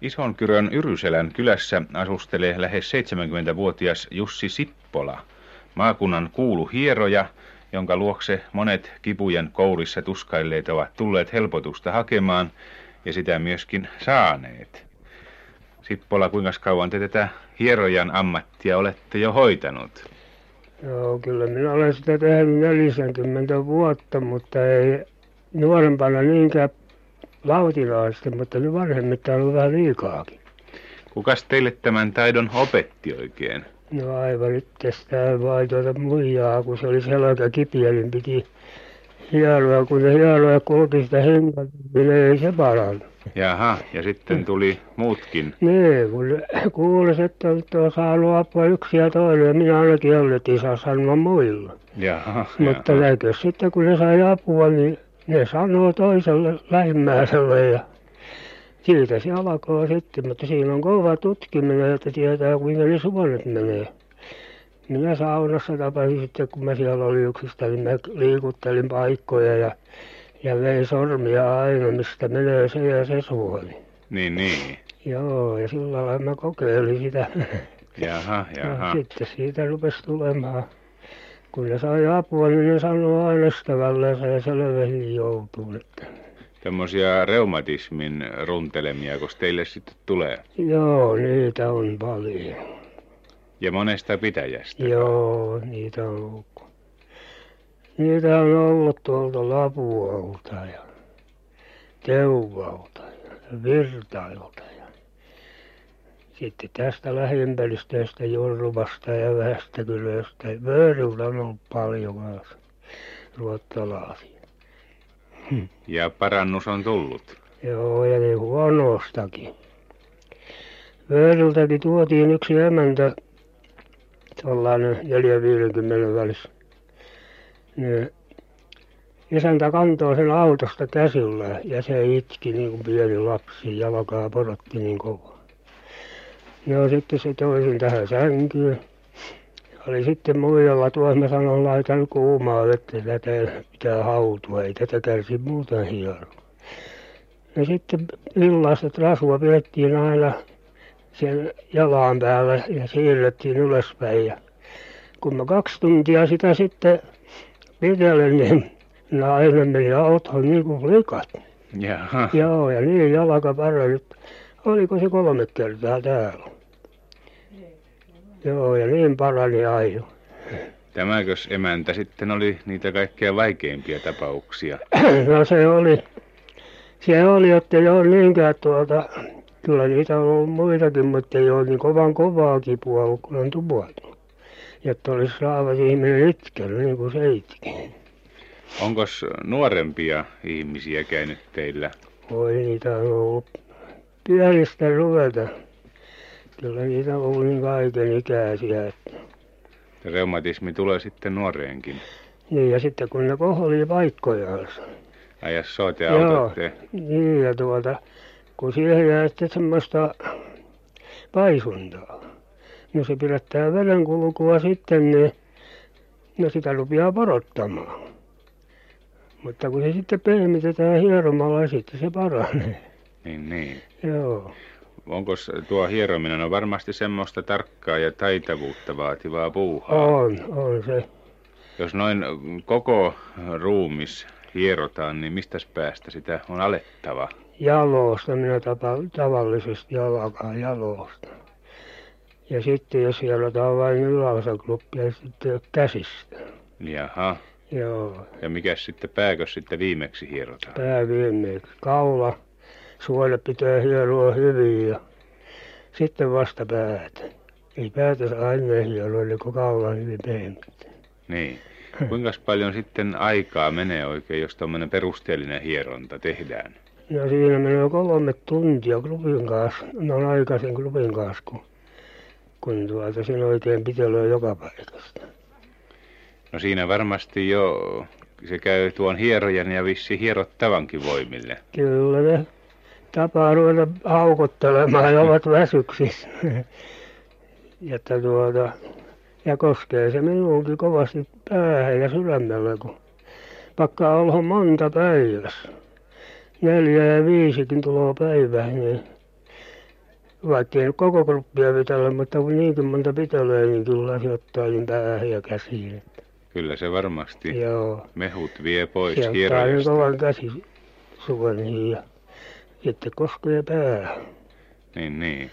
Isonkyrön Yryselän kylässä asustelee lähes 70-vuotias Jussi Sippola, maakunnan kuulu hieroja, jonka luokse monet kipujen kourissa tuskailleet ovat tulleet helpotusta hakemaan ja sitä myöskin saaneet. Sippola, kuinka kauan te tätä hierojan ammattia olette jo hoitanut? Joo, kyllä minä olen sitä tehnyt 40 vuotta, mutta ei nuorempana niinkään vauhtinaisesti, mutta nyt vanhemmilta on vähän liikaakin. Kukas teille tämän taidon opetti oikein? No aivan itsestään vai tuota muijaa, kun se oli selkä kipiä, niin piti hieroa. Kun se hieroa kulki sitä henkaa, niin ei se parannut. Jaha, ja sitten tuli muutkin. Niin, kun kuulisi, että on saanut apua yksi ja toinen, ja minä ainakin ei saa sanoa muilla. Jaha, Mutta jaha. sitten, kun ne sai apua, niin ne sanoo toiselle lähimmäiselle ja siitä se alkoi sitten, mutta siinä on kova tutkiminen, että tietää kuinka ne suonet menee. Minä saunassa tapasin sitten, kun mä siellä olin yksistä, niin mä liikuttelin paikkoja ja, ja vein sormia aina, mistä menee se ja se suoni. Niin, niin. Joo, ja sillä lailla mä kokeilin sitä. Jaha, Ja jaha. sitten siitä rupesi tulemaan. Kun ne sai apua, niin ne sanoi aina ystävälleen ja selvästi joutuu. Että. Tämmöisiä reumatismin runtelemia, kun teille sitten tulee. Joo, niitä on paljon. Ja monesta pitäjästä. Joo, niitä on ollut. Niitä on ollut tuolta Lapualta ja Teuvalta ja Virtailta sitten tästä lähimpäristöstä Jurvasta ja Vähästäkylöstä. Vööriltä on ollut paljon kanssa ruottalaisia. Ja parannus on tullut. Joo, ja niin huonostakin. Vööriltäkin tuotiin yksi emäntä, tuollainen neljän viidenkymmenen välissä. Niin isäntä kantoi sen autosta käsillä ja se itki niin kuin pieni lapsi, jalkaa porotti niin kovaa. No sitten se toi sen tähän sänkyyn. Oli sitten muijalla tuossa, mä sanoin, laita nyt kuumaa vettä, tätä pitää hautua, ei tätä kärsi muuten hieroa. ja sitten illaiset rasua pidettiin aina sen jalan päällä ja siirrettiin ylöspäin ja kun mä kaksi tuntia sitä sitten pitelen niin nainen meni autoon niin kuin likat. Joo, ja niin jalka parani. Oliko se kolme kertaa täällä? Joo, ja niin parani ajo. Tämäkös emäntä sitten oli niitä kaikkein vaikeimpia tapauksia? No se oli, se oli, että ei ole niinkään tuota, kyllä niitä on ollut muitakin, mutta ei ole niin kovan kovaa kipua ollut, kun on tupautunut. Jotta olisi saavas ihminen itkenyt niin kuin se itki. Onkos nuorempia ihmisiä käynyt teillä? Voi niitä on ollut pienistä ruveta. Kyllä niitä on ollut niin kaiken ikäisiä. Että. Reumatismi tulee sitten nuoreenkin. Niin ja sitten kun ne kohlii paikkojansa. Ai ja soite Joo. Niin ja tuota, kun siihen jää sitten semmoista paisuntaa. No se pidättää verenkulkua sitten, niin no sitä rupeaa porottamaan. Mutta kun se sitten pehmitetään hieromalla, niin sitten se paranee. Niin, niin. Joo. Onkos tuo hierominen on varmasti semmoista tarkkaa ja taitavuutta vaativaa puuhaa? On, on se. Jos noin koko ruumis hierotaan, niin mistäs päästä sitä on alettava? Jaloista minä tapa, tavallisesti alkaa jaloista. Ja sitten jos hierotaan vain yläosaklupia, niin sitten käsistä. Jaha. Joo, Ja mikäs sitten pääkös sitten viimeksi hierotaan? pää viimeksi. Kaula, suolet pitää hieroa hyvin ja sitten vasta päätä. Ei päätä saa ennen hieroa, eli kun kaula hyvin pehmeä. Niin. Kuinka paljon sitten aikaa menee oikein, jos tuommoinen perusteellinen hieronta tehdään? No siinä menee kolme tuntia klubin kanssa, no aikaisin klubin kanssa, kun, kun tuota siinä oikein pitelöi joka paikasta. No siinä varmasti jo se käy tuon hierojan ja vissi hierottavankin voimille. Kyllä ne tapaa ruveta haukottelemaan ja ovat väsyksissä. että tuota, ja koskee se minuunkin kovasti päähän ja sydämellä, kun pakkaa olla monta päivässä. Neljä ja viisikin tulee päivään, niin vaikka ei nyt koko kruppia pitellä mutta kun niinkin monta pitelee niin kyllä se ottaa niin päähän ja käsiin että Kyllä se varmasti joo mehut vie pois se ottaa niin hierojasta. kovan käsisuoniin ja sitten koskee päähän Niin, niin.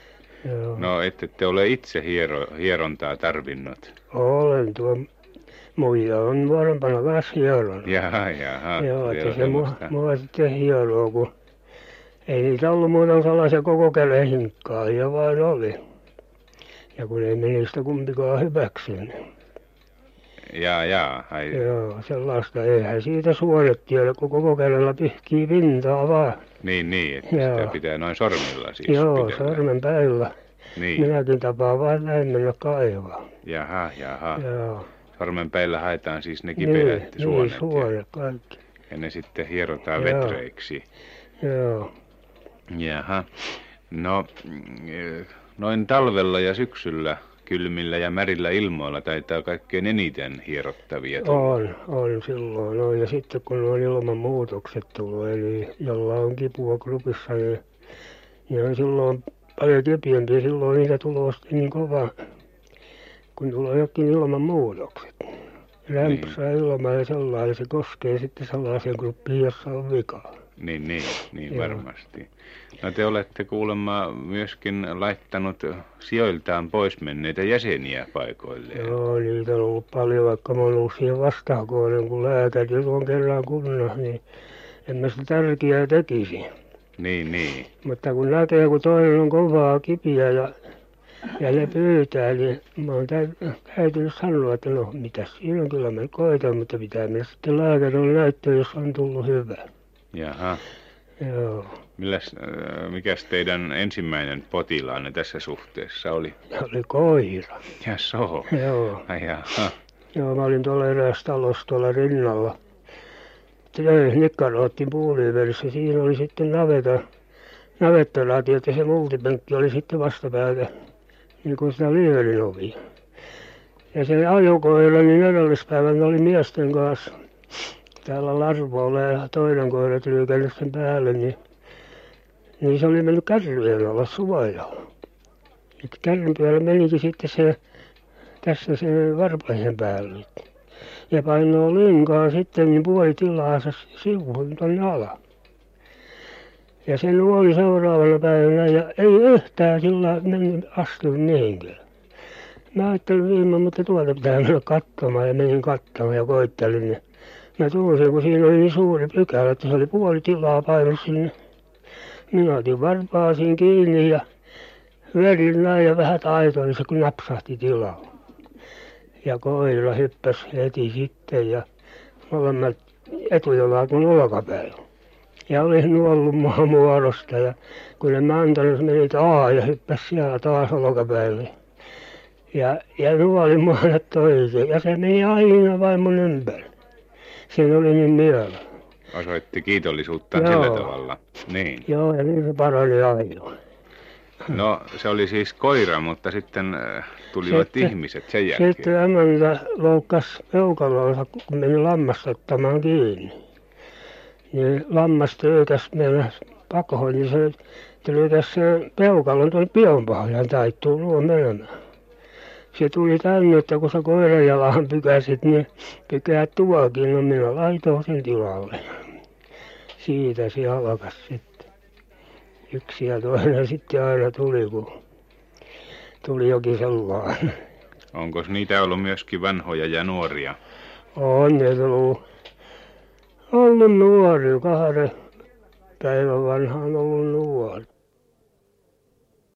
joo No ette te ole itse hiero, hierontaa tarvinnut. olen tuo muija on nuorempana kanssa hieronut Jaha, jaha. joo että se mua, sitten hieroo kun ei niitä ollut muuta sellaisia koko käden hinkkaajia vain oli ja kun ei meistä kumpikaan hyväksynyt Jaa, jaa. Ai, joo sellaista eihän siitä suonet tiedä kun koko kädellä pyyhkii pintaa vaan Niin, niin, että sitä Joo. pitää noin sormilla siis joo pitellä. sormen päillä Niin, minäkin tapaan vain näin mennä kaivaa jaha, jaha. joo Sormen päillä haetaan siis ne niin, kipeät niin suonet ja, suonet kaikki ja ne sitten hierotaan Joo. vetreiksi. joo Jaha. No, mm, noin talvella ja syksyllä kylmillä ja märillä ilmoilla taitaa kaikkein eniten hierottavia tulla. On, on silloin. No, ja sitten kun on ilmanmuutokset tullut, eli jolla on kipua krupissa, niin, niin on silloin paljon kipeämpiä. Silloin niitä tulee niin kova, kun tulee jokin ilmanmuutokset. Lämpössä ilma ja sellainen, se koskee sitten sellaisen gruppiin, jossa on vikaa. Niin, niin, niin Joo. varmasti. No te olette kuulemma myöskin laittanut sijoiltaan pois menneitä jäseniä paikoilleen. Joo, niitä on ollut paljon, vaikka mä oon ollut siihen vastaakoinen, kun lääkäri on kerran kunnassa, niin en mä sitä tärkeää tekisi. Niin, niin. Mutta kun näkee, kun toinen on kovaa kipiä ja, ja ne pyytää, niin mä oon täy- täytynyt sanoa, että no mitäs siinä on, kyllä mä koitan, mutta pitää mennä sitten lääkärille näyttöön, jos on tullut hyvä. Jaha. Joo, Milläs, äh, mikäs teidän ensimmäinen potilaanne tässä suhteessa oli? se oli koira. Ja so. Joo, Ai jaha. joo mä olin tuolla eräässä talossa tuolla rinnalla. Nikkaroottin puuliiverissä, siinä oli sitten naveta, navettalati, että se multipenkki oli sitten vastapäätä, niin kuin sitä liiverin ovia. Ja se ajokoira, niin edellispäivänä oli miesten kanssa täällä Larvoilla ja toinen koira tryykännyt sen päälle, niin, niin se oli mennyt kärryjen alla suojalla. Et kärryn päällä menikin sitten se, tässä se varpaisen päälle. Ja painoi linkaa sitten niin puoli tilaansa sivuun tuonne alas. Ja se nuoli seuraavana päivänä ja ei yhtään sillä mennyt astunut mihinkään. Mä ajattelin viime, mutta tuolta pitää mennä katsomaan ja menin katsomaan ja koittelin. Ja mä tunsin, kun siinä oli niin suuri pykälä, että se oli puoli tilaa painut sinne. Minä otin varpaasiin kiinni ja verin näin ja vähän taitoin se kun napsahti tilalla. Ja koira hyppäsi heti sitten ja molemmat etujalat mun olkapäillä. Ja oli nuollut mua muodosta ja kun mä antanut, se meni taas ja hyppäsi siellä taas olkapäille. Ja, ja nuoli mua aina toiseen ja se meni aina vain mun ympäri. Siinä oli niin mielä. Osoitti kiitollisuuttaan Joo. sillä tavalla. Niin. Joo, ja niin se parani aina. No se oli siis koira, mutta sitten äh, tulivat Sitten- ihmiset sen jälkeen. Sitten emäntä loukkasi peukalonsa, kun meni lammasta ottamaan kiinni. Niin lammas töykäs mennä pakoon, niin se töykäs sen peukalon tuonne pionpohjaan taittuu luo menemään. Se tuli tänne, että kun sä koiran jalan pykäsit, niin pykää tuokin. No minä laitoin sen tilalle. Siitä se alkas sitten. Yksi ja toinen sitten aina tuli, kun tuli jokin sellainen. Onko niitä ollut myöskin vanhoja ja nuoria? On ne ollut, ollut nuori, kahden päivän vanha on ollut nuori.